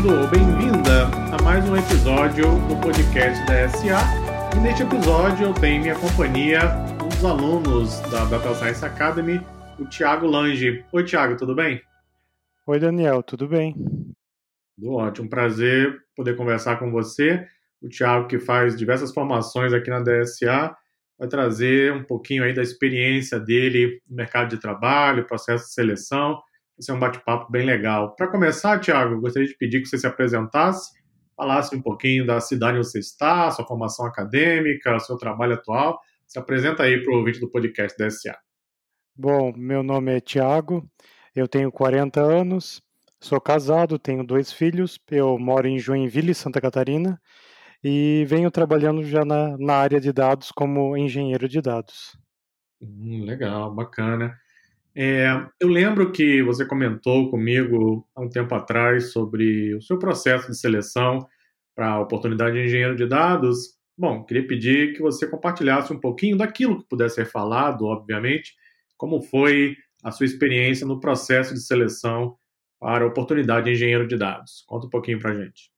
bem-vindo ou bem-vinda a mais um episódio do podcast da SA. E neste episódio eu tenho minha companhia um dos alunos da Data Science Academy, o Thiago Lange. Oi, Thiago, tudo bem? Oi, Daniel, tudo bem? Tudo ótimo, prazer poder conversar com você. O Thiago, que faz diversas formações aqui na DSA, vai trazer um pouquinho aí da experiência dele no mercado de trabalho, processo de seleção ser um bate-papo bem legal. Para começar, Tiago, gostaria de pedir que você se apresentasse, falasse um pouquinho da cidade onde você está, sua formação acadêmica, seu trabalho atual. Se apresenta aí para o ouvinte do podcast da SA. Bom, meu nome é Tiago, eu tenho 40 anos, sou casado, tenho dois filhos, eu moro em Joinville, Santa Catarina, e venho trabalhando já na, na área de dados como engenheiro de dados. Hum, legal, bacana. É, eu lembro que você comentou comigo há um tempo atrás sobre o seu processo de seleção para a oportunidade de engenheiro de dados. Bom, queria pedir que você compartilhasse um pouquinho daquilo que pudesse ser falado, obviamente, como foi a sua experiência no processo de seleção para a oportunidade de engenheiro de dados. Conta um pouquinho para gente.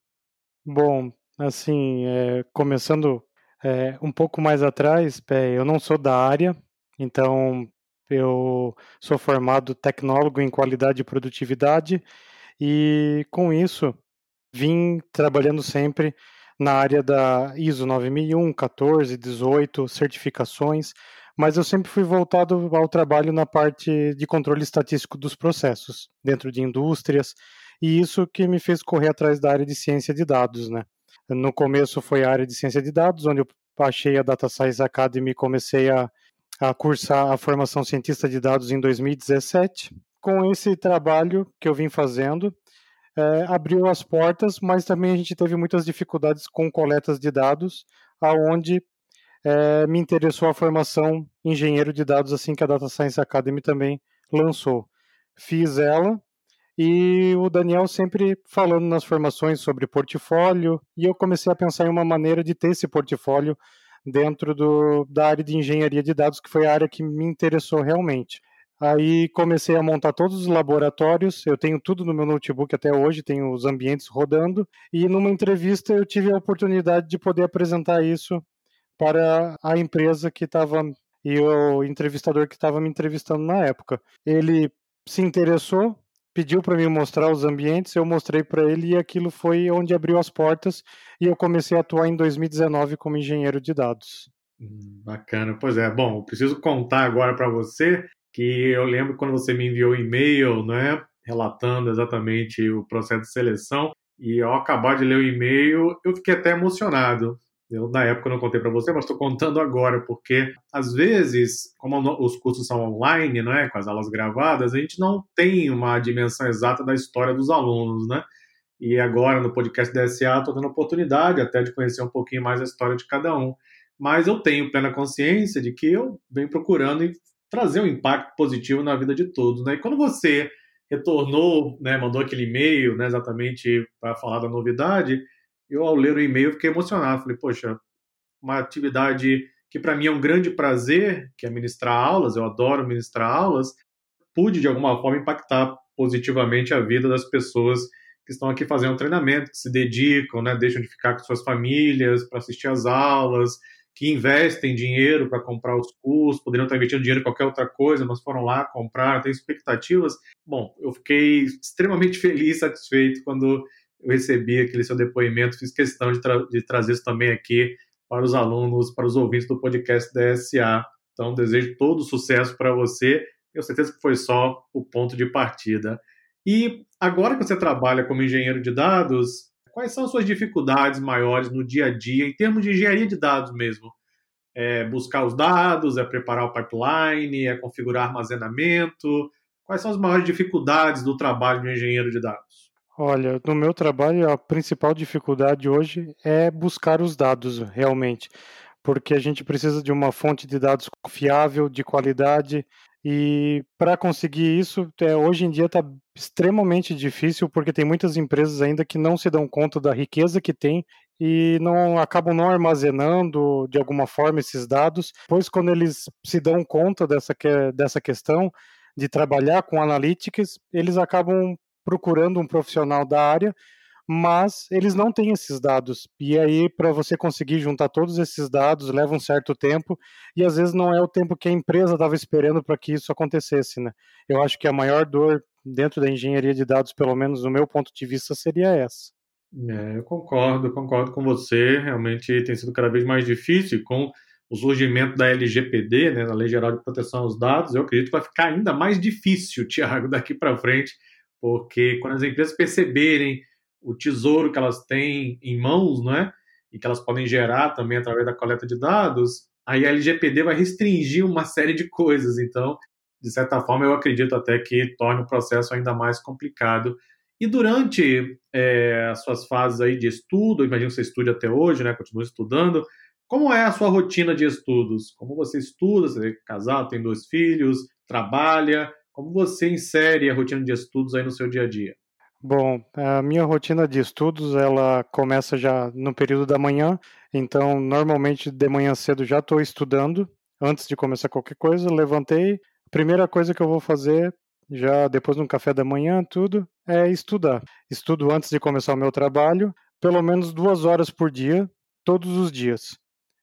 Bom, assim, é, começando é, um pouco mais atrás, eu não sou da área, então eu sou formado tecnólogo em qualidade e produtividade e com isso vim trabalhando sempre na área da ISO 9001, 14, 18, certificações, mas eu sempre fui voltado ao trabalho na parte de controle estatístico dos processos dentro de indústrias e isso que me fez correr atrás da área de ciência de dados, né? No começo foi a área de ciência de dados, onde eu achei a Data Science Academy e comecei a a cursar a formação cientista de dados em 2017. Com esse trabalho que eu vim fazendo, é, abriu as portas, mas também a gente teve muitas dificuldades com coletas de dados, aonde é, me interessou a formação engenheiro de dados, assim que a Data Science Academy também lançou. Fiz ela e o Daniel sempre falando nas formações sobre portfólio, e eu comecei a pensar em uma maneira de ter esse portfólio dentro do, da área de engenharia de dados, que foi a área que me interessou realmente. Aí comecei a montar todos os laboratórios, eu tenho tudo no meu notebook até hoje, tenho os ambientes rodando, e numa entrevista eu tive a oportunidade de poder apresentar isso para a empresa que estava e o entrevistador que estava me entrevistando na época. Ele se interessou, pediu para mim mostrar os ambientes, eu mostrei para ele e aquilo foi onde abriu as portas e eu comecei a atuar em 2019 como engenheiro de dados. Hum, bacana, pois é. Bom, preciso contar agora para você que eu lembro quando você me enviou um e-mail, né, relatando exatamente o processo de seleção e ao acabar de ler o e-mail eu fiquei até emocionado. Eu, na época, não contei para você, mas estou contando agora, porque às vezes, como os cursos são online, né, com as aulas gravadas, a gente não tem uma dimensão exata da história dos alunos, né? E agora, no podcast DSA, estou tendo a oportunidade até de conhecer um pouquinho mais a história de cada um. Mas eu tenho plena consciência de que eu venho procurando trazer um impacto positivo na vida de todos, né? E quando você retornou, né, mandou aquele e-mail, né, exatamente para falar da novidade, eu, ao ler o e-mail, fiquei emocionado. Falei, poxa, uma atividade que para mim é um grande prazer, que é ministrar aulas, eu adoro ministrar aulas, pude de alguma forma impactar positivamente a vida das pessoas que estão aqui fazendo treinamento, que se dedicam, né, deixam de ficar com suas famílias para assistir às aulas, que investem dinheiro para comprar os cursos, poderiam estar investindo dinheiro em qualquer outra coisa, mas foram lá comprar, têm expectativas. Bom, eu fiquei extremamente feliz, satisfeito quando eu recebi aquele seu depoimento, fiz questão de, tra de trazer isso também aqui para os alunos, para os ouvintes do podcast da SA. Então, desejo todo sucesso para você. Tenho certeza que foi só o ponto de partida. E agora que você trabalha como engenheiro de dados, quais são as suas dificuldades maiores no dia a dia, em termos de engenharia de dados mesmo? É buscar os dados, é preparar o pipeline, é configurar armazenamento? Quais são as maiores dificuldades do trabalho de um engenheiro de dados? Olha, no meu trabalho, a principal dificuldade hoje é buscar os dados, realmente, porque a gente precisa de uma fonte de dados confiável, de qualidade, e para conseguir isso, é, hoje em dia está extremamente difícil, porque tem muitas empresas ainda que não se dão conta da riqueza que tem e não acabam não armazenando de alguma forma esses dados. Pois quando eles se dão conta dessa, dessa questão de trabalhar com analytics, eles acabam procurando um profissional da área, mas eles não têm esses dados. E aí, para você conseguir juntar todos esses dados, leva um certo tempo, e às vezes não é o tempo que a empresa estava esperando para que isso acontecesse. Né? Eu acho que a maior dor dentro da engenharia de dados, pelo menos do meu ponto de vista, seria essa. É, eu concordo, concordo com você. Realmente tem sido cada vez mais difícil com o surgimento da LGPD, né, da Lei Geral de Proteção aos Dados. Eu acredito que vai ficar ainda mais difícil, Tiago, daqui para frente, porque quando as empresas perceberem o tesouro que elas têm em mãos, não é? E que elas podem gerar também através da coleta de dados, aí a LGPD vai restringir uma série de coisas. Então, de certa forma, eu acredito até que torne o processo ainda mais complicado. E durante é, as suas fases aí de estudo, imagino que você estude até hoje, né? Continua estudando. Como é a sua rotina de estudos? Como você estuda? Você é casado, tem dois filhos, trabalha? Como você insere a rotina de estudos aí no seu dia a dia? Bom, a minha rotina de estudos ela começa já no período da manhã, então normalmente de manhã cedo já estou estudando antes de começar qualquer coisa. Levantei, primeira coisa que eu vou fazer já depois no café da manhã, tudo é estudar. Estudo antes de começar o meu trabalho, pelo menos duas horas por dia, todos os dias.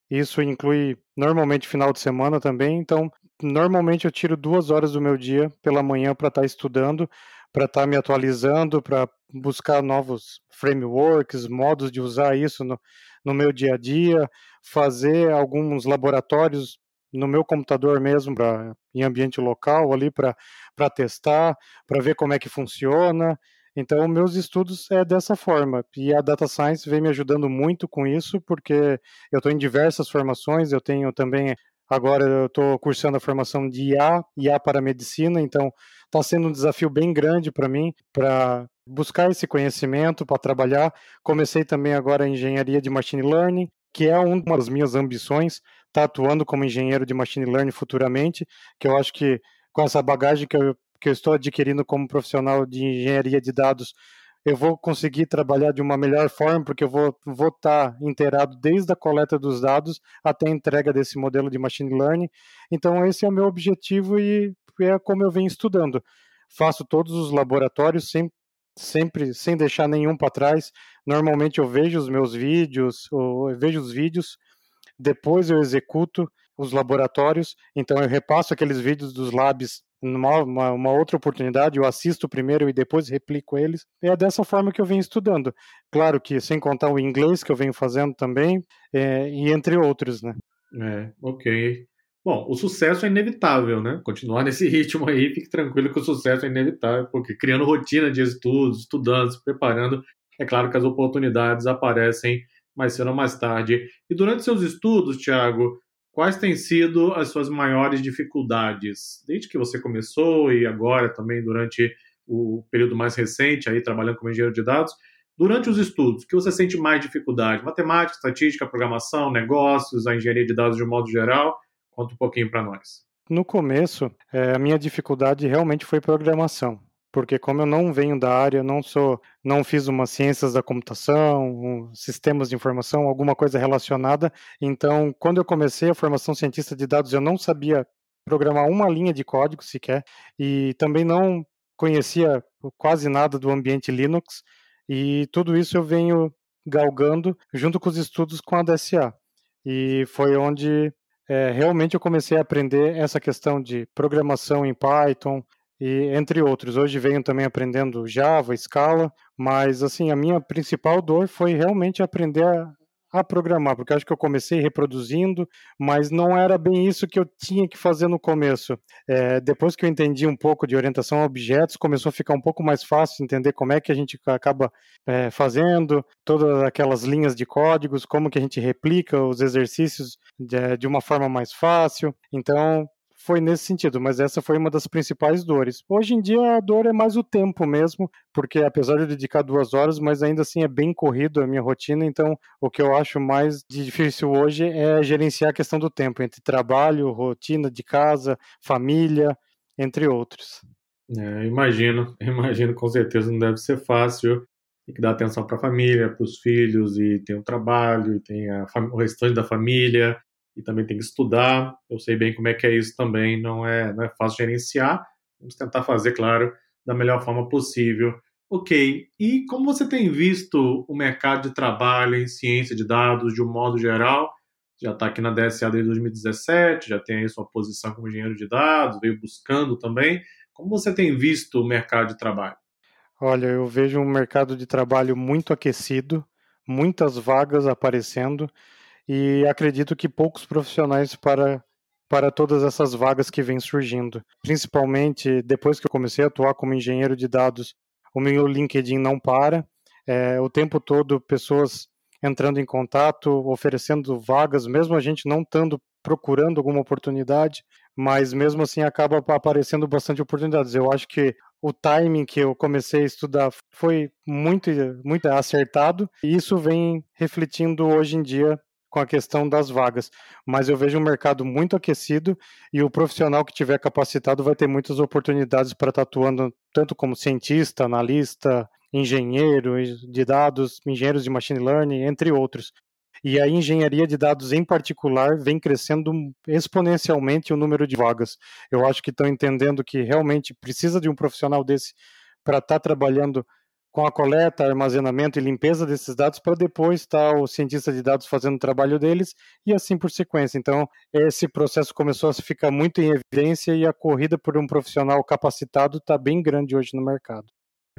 Isso inclui normalmente final de semana também, então normalmente eu tiro duas horas do meu dia pela manhã para estar tá estudando para estar tá me atualizando, para buscar novos frameworks, modos de usar isso no, no meu dia a dia, fazer alguns laboratórios no meu computador mesmo, pra, em ambiente local ali, para testar, para ver como é que funciona. Então, meus estudos é dessa forma. E a Data Science vem me ajudando muito com isso, porque eu estou em diversas formações, eu tenho também Agora eu estou cursando a formação de IA, IA para medicina, então está sendo um desafio bem grande para mim, para buscar esse conhecimento, para trabalhar. Comecei também agora a engenharia de machine learning, que é uma das minhas ambições, estar tá atuando como engenheiro de machine learning futuramente, que eu acho que com essa bagagem que eu, que eu estou adquirindo como profissional de engenharia de dados, eu vou conseguir trabalhar de uma melhor forma, porque eu vou estar tá inteirado desde a coleta dos dados até a entrega desse modelo de machine learning. Então, esse é o meu objetivo e é como eu venho estudando. Faço todos os laboratórios sempre, sempre sem deixar nenhum para trás. Normalmente eu vejo os meus vídeos, eu vejo os vídeos, depois eu executo os laboratórios, então eu repasso aqueles vídeos dos labs uma, uma, outra oportunidade, eu assisto primeiro e depois replico eles. É dessa forma que eu venho estudando. Claro que sem contar o inglês que eu venho fazendo também, é, e entre outros, né? É, ok. Bom, o sucesso é inevitável, né? Continuar nesse ritmo aí, fique tranquilo que o sucesso é inevitável, porque criando rotina de estudos, estudando, se preparando, é claro que as oportunidades aparecem mais cedo ou mais tarde. E durante seus estudos, Thiago, Quais têm sido as suas maiores dificuldades desde que você começou e agora também durante o período mais recente aí trabalhando como engenheiro de dados? Durante os estudos, o que você sente mais dificuldade? Matemática, estatística, programação, negócios, a engenharia de dados de um modo geral? Conta um pouquinho para nós. No começo, é, a minha dificuldade realmente foi programação porque como eu não venho da área, não sou, não fiz uma ciências da computação, um, sistemas de informação, alguma coisa relacionada. Então, quando eu comecei a formação cientista de dados, eu não sabia programar uma linha de código sequer e também não conhecia quase nada do ambiente Linux. E tudo isso eu venho galgando junto com os estudos com a DSA. E foi onde é, realmente eu comecei a aprender essa questão de programação em Python, e entre outros. Hoje venho também aprendendo Java, Scala, mas assim, a minha principal dor foi realmente aprender a, a programar, porque acho que eu comecei reproduzindo, mas não era bem isso que eu tinha que fazer no começo. É, depois que eu entendi um pouco de orientação a objetos, começou a ficar um pouco mais fácil entender como é que a gente acaba é, fazendo todas aquelas linhas de códigos, como que a gente replica os exercícios de, de uma forma mais fácil. Então, foi nesse sentido, mas essa foi uma das principais dores. Hoje em dia a dor é mais o tempo mesmo, porque apesar de eu dedicar duas horas, mas ainda assim é bem corrido a minha rotina, então o que eu acho mais difícil hoje é gerenciar a questão do tempo, entre trabalho, rotina de casa, família, entre outros. É, imagino, imagino, com certeza não deve ser fácil. Tem que dar atenção para a família, para os filhos, e tem o trabalho, e tem a, o restante da família, e também tem que estudar. Eu sei bem como é que é isso também, não é, não é fácil gerenciar. Vamos tentar fazer, claro, da melhor forma possível. Ok. E como você tem visto o mercado de trabalho em ciência de dados de um modo geral? Já está aqui na DSA desde 2017, já tem aí sua posição como engenheiro de dados, veio buscando também. Como você tem visto o mercado de trabalho? Olha, eu vejo um mercado de trabalho muito aquecido, muitas vagas aparecendo e acredito que poucos profissionais para para todas essas vagas que vêm surgindo. Principalmente depois que eu comecei a atuar como engenheiro de dados, o meu LinkedIn não para. É, o tempo todo pessoas entrando em contato, oferecendo vagas, mesmo a gente não estando procurando alguma oportunidade, mas mesmo assim acaba aparecendo bastante oportunidades. Eu acho que o timing que eu comecei a estudar foi muito, muito acertado e isso vem refletindo hoje em dia com a questão das vagas. Mas eu vejo um mercado muito aquecido e o profissional que tiver capacitado vai ter muitas oportunidades para estar atuando tanto como cientista, analista, engenheiro de dados, engenheiros de machine learning, entre outros. E a engenharia de dados em particular vem crescendo exponencialmente o número de vagas. Eu acho que estão entendendo que realmente precisa de um profissional desse para estar tá trabalhando com a coleta, armazenamento e limpeza desses dados para depois estar tá o cientista de dados fazendo o trabalho deles e assim por sequência. Então, esse processo começou a ficar muito em evidência e a corrida por um profissional capacitado está bem grande hoje no mercado.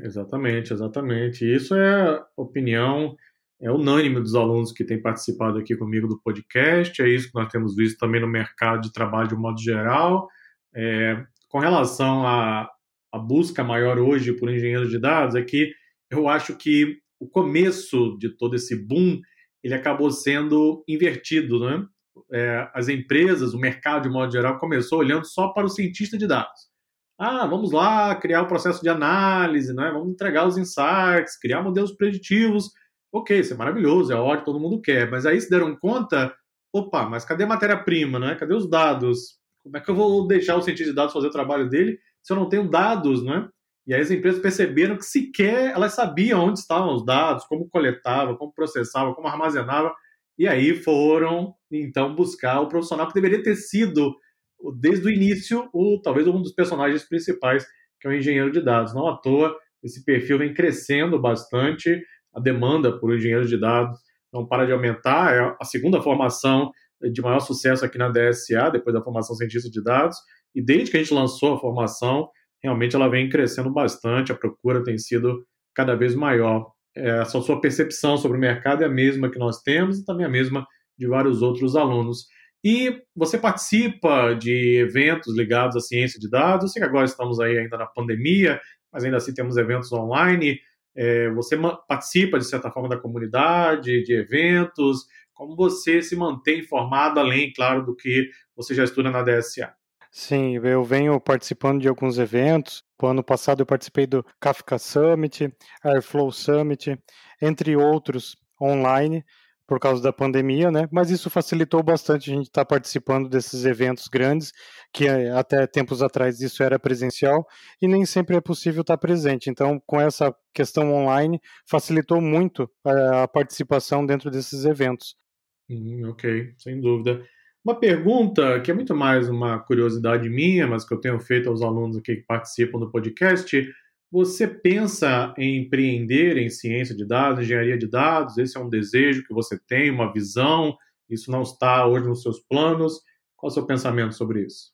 Exatamente, exatamente. Isso é opinião é unânime dos alunos que têm participado aqui comigo do podcast, é isso que nós temos visto também no mercado de trabalho de um modo geral. É, com relação à, busca maior hoje por engenheiros de dados, é que eu acho que o começo de todo esse boom ele acabou sendo invertido, né? É, as empresas, o mercado de modo geral começou olhando só para o cientista de dados. Ah, vamos lá criar o processo de análise, né? Vamos entregar os insights, criar modelos preditivos. Ok, isso é maravilhoso, é ótimo, todo mundo quer. Mas aí se deram conta, opa, mas cadê a matéria-prima, né? Cadê os dados? Como é que eu vou deixar o cientista de dados fazer o trabalho dele se eu não tenho dados, né? E aí as empresas perceberam que sequer elas sabiam onde estavam os dados, como coletava, como processava, como armazenava, e aí foram então buscar o profissional que deveria ter sido desde o início o talvez um dos personagens principais, que é o engenheiro de dados. Não à toa esse perfil vem crescendo bastante, a demanda por engenheiros de dados não para de aumentar, é a segunda formação de maior sucesso aqui na DSA, depois da formação cientista de dados, e desde que a gente lançou a formação, realmente ela vem crescendo bastante, a procura tem sido cada vez maior. Essa é, sua percepção sobre o mercado é a mesma que nós temos e também a mesma de vários outros alunos. E você participa de eventos ligados à ciência de dados. Eu sei que agora estamos aí ainda na pandemia, mas ainda assim temos eventos online. É, você participa, de certa forma, da comunidade, de eventos. Como você se mantém informado, além, claro, do que você já estuda na DSA? Sim, eu venho participando de alguns eventos. O ano passado eu participei do Kafka Summit, Airflow Summit, entre outros online por causa da pandemia, né? Mas isso facilitou bastante a gente estar tá participando desses eventos grandes, que eh, até tempos atrás isso era presencial e nem sempre é possível estar tá presente. Então, com essa questão online, facilitou muito a participação dentro desses eventos. Hum, ok, sem dúvida. Uma pergunta que é muito mais uma curiosidade minha, mas que eu tenho feito aos alunos aqui que participam do podcast. Você pensa em empreender em ciência de dados, engenharia de dados? Esse é um desejo que você tem, uma visão? Isso não está hoje nos seus planos? Qual é o seu pensamento sobre isso?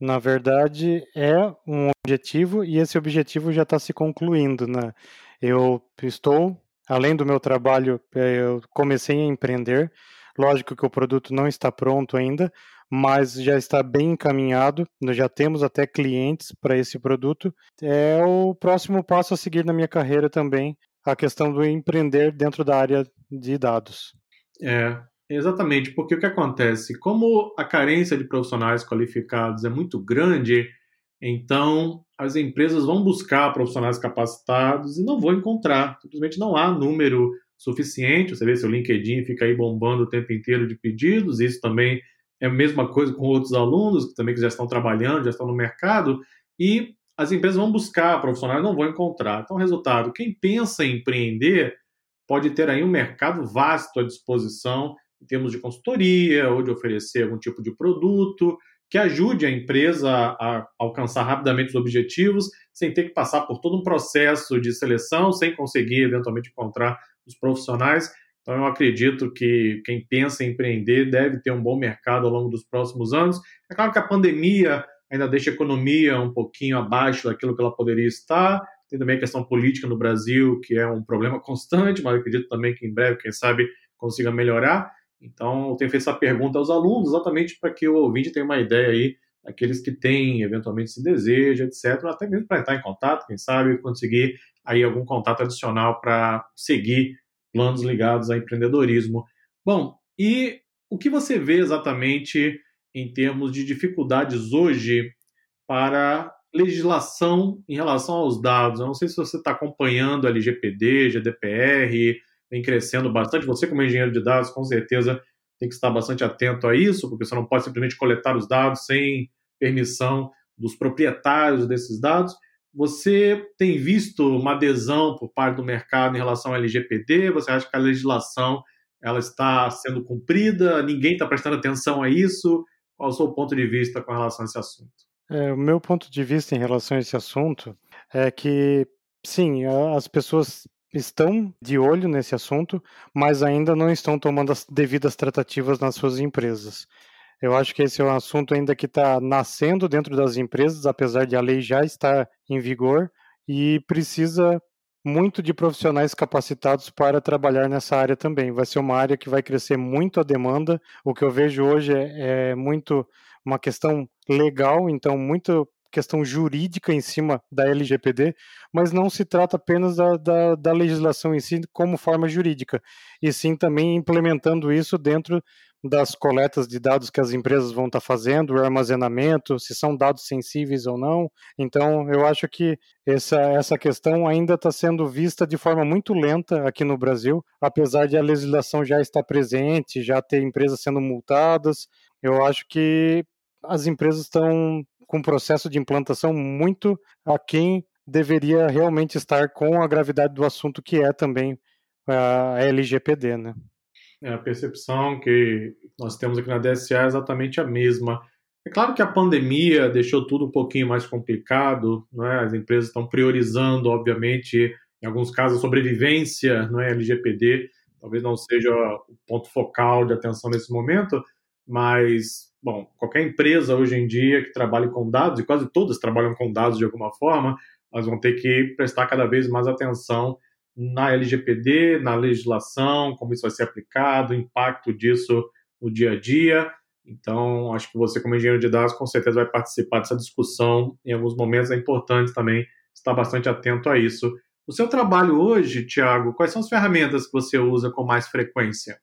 Na verdade, é um objetivo e esse objetivo já está se concluindo. Né? Eu estou, além do meu trabalho, eh, eu comecei a empreender Lógico que o produto não está pronto ainda, mas já está bem encaminhado. Nós já temos até clientes para esse produto. É o próximo passo a seguir na minha carreira também, a questão do empreender dentro da área de dados. É, exatamente, porque o que acontece? Como a carência de profissionais qualificados é muito grande, então as empresas vão buscar profissionais capacitados e não vão encontrar. Simplesmente não há número suficiente. Você vê seu LinkedIn fica aí bombando o tempo inteiro de pedidos. Isso também é a mesma coisa com outros alunos que também já estão trabalhando, já estão no mercado. E as empresas vão buscar profissionais, não vão encontrar. Então, resultado: quem pensa em empreender pode ter aí um mercado vasto à disposição em termos de consultoria ou de oferecer algum tipo de produto. que ajude a empresa a alcançar rapidamente os objetivos, sem ter que passar por todo um processo de seleção, sem conseguir eventualmente encontrar os profissionais. Então, eu acredito que quem pensa em empreender deve ter um bom mercado ao longo dos próximos anos. É claro que a pandemia ainda deixa a economia um pouquinho abaixo daquilo que ela poderia estar. Tem também a questão política no Brasil, que é um problema constante, mas acredito também que em breve, quem sabe, consiga melhorar. Então, eu tenho feito essa pergunta aos alunos, exatamente para que o ouvinte tenha uma ideia aí daqueles que têm eventualmente esse desejo, etc., até mesmo para entrar em contato, quem sabe, conseguir aí algum contato adicional para seguir planos ligados a empreendedorismo. Bom, e o que você vê exatamente em termos de dificuldades hoje para legislação em relação aos dados? Eu não sei se você está acompanhando a LGPD, GDPR, vem crescendo bastante. Você, como engenheiro de dados, com certeza tem que estar bastante atento a isso, porque você não pode simplesmente coletar os dados sem permissão dos proprietários desses dados. Você tem visto uma adesão por parte do mercado em relação ao LGPD? Você acha que a legislação ela está sendo cumprida? Ninguém está prestando atenção a isso? Qual é o seu ponto de vista com relação a esse assunto? É, o meu ponto de vista em relação a esse assunto é que, sim, as pessoas estão de olho nesse assunto, mas ainda não estão tomando as devidas tratativas nas suas empresas. Eu acho que esse é um assunto ainda que está nascendo dentro das empresas, apesar de a lei já estar em vigor, e precisa muito de profissionais capacitados para trabalhar nessa área também. Vai ser uma área que vai crescer muito a demanda. O que eu vejo hoje é, é muito uma questão legal, então muito questão jurídica em cima da LGPD, mas não se trata apenas da, da, da, legislação em si como forma jurídica, e sim também implementando isso dentro das coletas de dados que as empresas vão estar tá fazendo, o armazenamento, se são dados sensíveis ou não. Então, eu acho que essa, essa questão ainda está sendo vista de forma muito lenta aqui no Brasil, apesar de a legislação já estar presente, já ter empresas sendo multadas. Eu acho que as empresas estão com um processo de implantação muito aquém deveria realmente estar com a gravidade do assunto que é também a LGPD, né? É, a percepção que nós temos aqui na DSA é exatamente a mesma. É claro que a pandemia deixou tudo um pouquinho mais complicado, né? as empresas estão priorizando, obviamente, em alguns casos, a sobrevivência, não é? LGPD talvez não seja o ponto focal de atenção nesse momento, mas, bom, qualquer empresa hoje em dia que trabalhe com dados, e quase todas trabalham com dados de alguma forma, elas vão ter que prestar cada vez mais atenção na LGPD, na legislação, como isso vai ser aplicado, o impacto disso no dia a dia. Então, acho que você, como engenheiro de dados, com certeza vai participar dessa discussão. Em alguns momentos é importante também estar bastante atento a isso. O seu trabalho hoje, Tiago, quais são as ferramentas que você usa com mais frequência?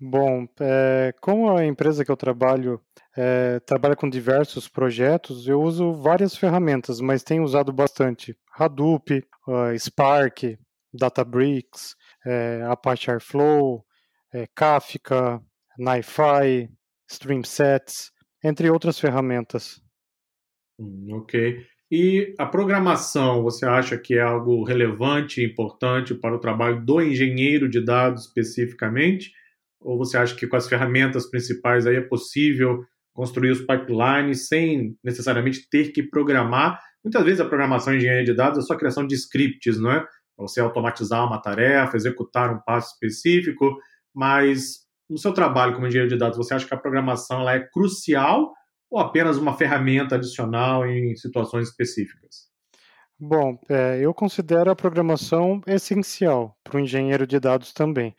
Bom, é, como a empresa que eu trabalho é, trabalha com diversos projetos, eu uso várias ferramentas, mas tenho usado bastante Hadoop, uh, Spark, Databricks, é, Apache Airflow, Kafka, NiFi, StreamSets, entre outras ferramentas. Hum, ok. E a programação, você acha que é algo relevante importante para o trabalho do engenheiro de dados especificamente? Ou você acha que com as ferramentas principais aí é possível construir os pipelines sem necessariamente ter que programar? Muitas vezes a programação em engenharia de dados é só criação de scripts, não é? Você automatizar uma tarefa, executar um passo específico, mas no seu trabalho como engenheiro de dados, você acha que a programação ela é crucial ou apenas uma ferramenta adicional em situações específicas? Bom, é, eu considero a programação essencial para o engenheiro de dados também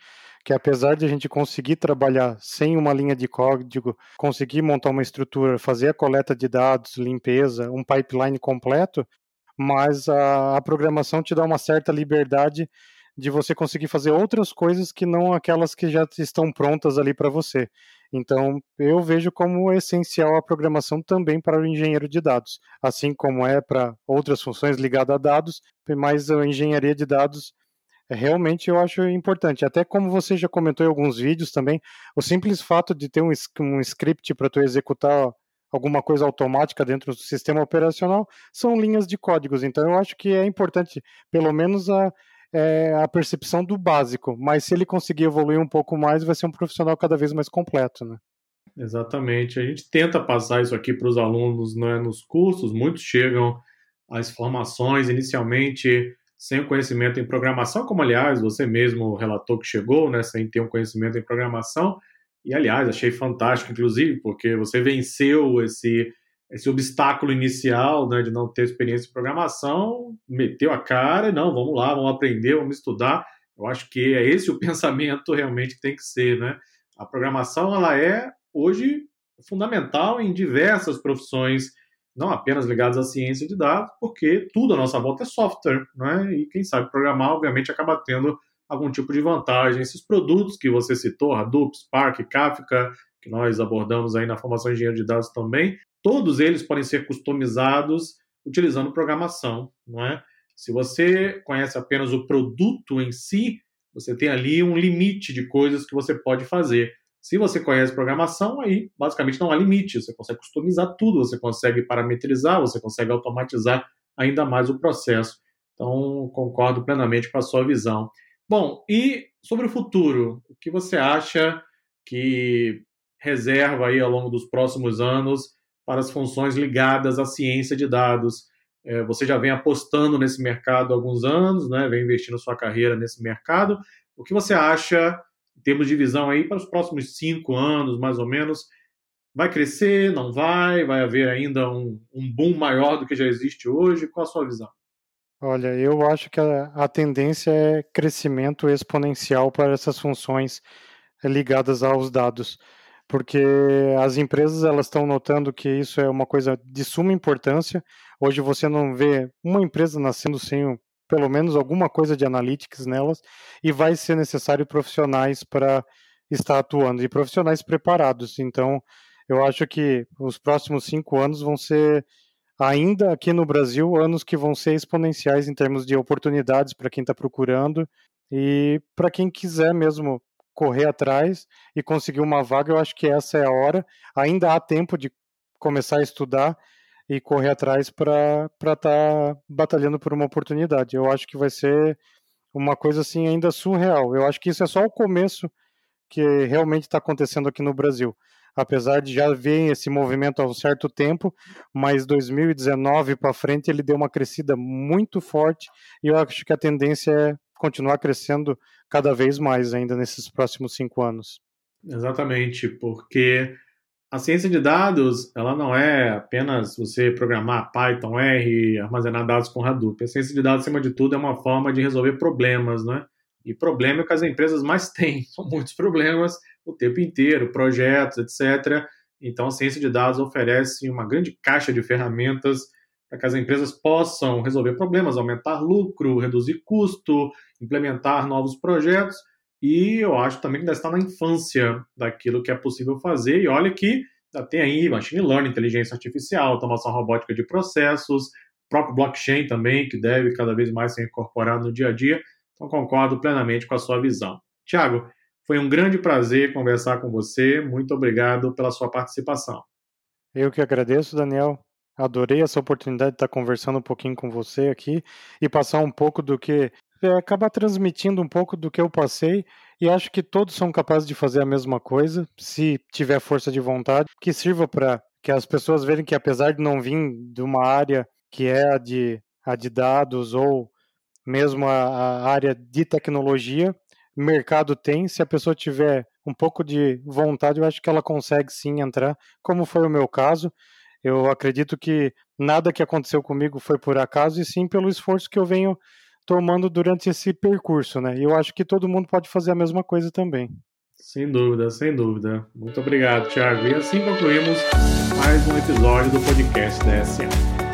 que apesar de a gente conseguir trabalhar sem uma linha de código, conseguir montar uma estrutura, fazer a coleta de dados, limpeza, um pipeline completo, mas a, a programação te dá uma certa liberdade de você conseguir fazer outras coisas que não aquelas que já estão prontas ali para você. Então, eu vejo como essencial a programação também para o engenheiro de dados, assim como é para outras funções ligadas a dados, mas a engenharia de dados realmente eu acho importante. Até como você já comentou em alguns vídeos também, o simples fato de ter um, um script para tu executar alguma coisa automática dentro do sistema operacional são linhas de códigos. Então eu acho que é importante, pelo menos a, é, a percepção do básico. Mas se ele conseguir evoluir um pouco mais, vai ser um profissional cada vez mais completo, né? Exatamente. A gente tenta passar isso aqui para os alunos né, nos cursos. Muitos chegam às formações inicialmente sem o conhecimento em programação, como aliás você mesmo relatou que chegou, né, sem ter um conhecimento em programação. E aliás, achei fantástico, inclusive, porque você venceu esse esse obstáculo inicial, né, de não ter experiência em programação, meteu a cara, não, vamos lá, vamos aprender, vamos estudar. Eu acho que é esse o pensamento realmente que tem que ser, né? A programação ela é hoje fundamental em diversas profissões, não apenas ligadas à ciência de dados, porque tudo à nossa volta é software, né? E quem sabe programar, obviamente, acaba tendo algum tipo de vantagem. Esses produtos que você citou, Hadoop, Spark, Kafka, que nós abordamos aí na formação de engenheiro de dados também, todos eles podem ser customizados utilizando programação, não é? Se você conhece apenas o produto em si, você tem ali um limite de coisas que você pode fazer. Se você conhece programação, aí basicamente não há limite. Você consegue customizar tudo, você consegue parametrizar, você consegue automatizar ainda mais o processo. Então, concordo plenamente com a sua visão. Bom, e sobre o futuro, o que você acha que reserva aí ao longo dos próximos anos para as funções ligadas à ciência de dados? É, você já vem apostando nesse mercado há alguns anos, né? vem investindo sua carreira nesse mercado. O que você acha em termos de visão aí para os próximos cinco anos, mais ou menos, vai crescer, não vai? Vai haver ainda um, um boom maior do que já existe hoje? Qual a sua visão? Olha, eu acho que a, a tendência é crescimento exponencial para essas funções ligadas aos dados, porque as empresas elas estão notando que isso é uma coisa de suma importância. Hoje você não vê uma empresa nascendo sem pelo menos alguma coisa de analytics nelas, e vai ser necessário profissionais para estar atuando, e profissionais preparados. Então, eu acho que os próximos cinco anos vão ser, ainda aqui no Brasil, anos que vão ser exponenciais em termos de oportunidades para quem está procurando e para quem quiser mesmo correr atrás e conseguir uma vaga, eu acho que essa é a hora. Ainda há tempo de começar a estudar e correr atrás para estar tá batalhando por uma oportunidade. Eu acho que vai ser uma coisa assim ainda surreal. Eu acho que isso é só o começo que realmente está acontecendo aqui no Brasil. Apesar de já ver esse movimento há um certo tempo, mas 2019 para frente ele deu uma crescida muito forte e eu acho que a tendência é continuar crescendo cada vez mais ainda nesses próximos cinco anos. Exatamente, porque a ciência de dados, ela não é apenas você programar Python, R, armazenar dados com Hadoop. A ciência de dados, acima de tudo, é uma forma de resolver problemas, né? E problema é o que as empresas mais têm. São muitos problemas o tempo inteiro, projetos, etc. Então, a ciência de dados oferece uma grande caixa de ferramentas para que as empresas possam resolver problemas, aumentar lucro, reduzir custo, implementar novos projetos e eu acho também que ainda está na infância daquilo que é possível fazer. E olha que já tem aí machine learning, inteligência artificial, automação robótica de processos, próprio blockchain também, que deve cada vez mais ser incorporado no dia a dia. Então, concordo plenamente com a sua visão. Tiago, foi um grande prazer conversar com você. Muito obrigado pela sua participação. Eu que agradeço, Daniel. Adorei essa oportunidade de estar conversando um pouquinho com você aqui e passar um pouco do que é, acaba transmitindo um pouco do que eu passei e acho que todos são capazes de fazer a mesma coisa, se tiver força de vontade, que sirva para que as pessoas verem que apesar de não vir de uma área que é a de, a de dados ou mesmo a, a área de tecnologia, mercado tem, se a pessoa tiver um pouco de vontade, eu acho que ela consegue sim entrar, como foi o meu caso. Eu acredito que nada que aconteceu comigo foi por acaso, e sim pelo esforço que eu venho tomando durante esse percurso, né? E eu acho que todo mundo pode fazer a mesma coisa também. Sem dúvida, sem dúvida. Muito obrigado, Thiago. E assim concluímos mais um episódio do podcast da SA.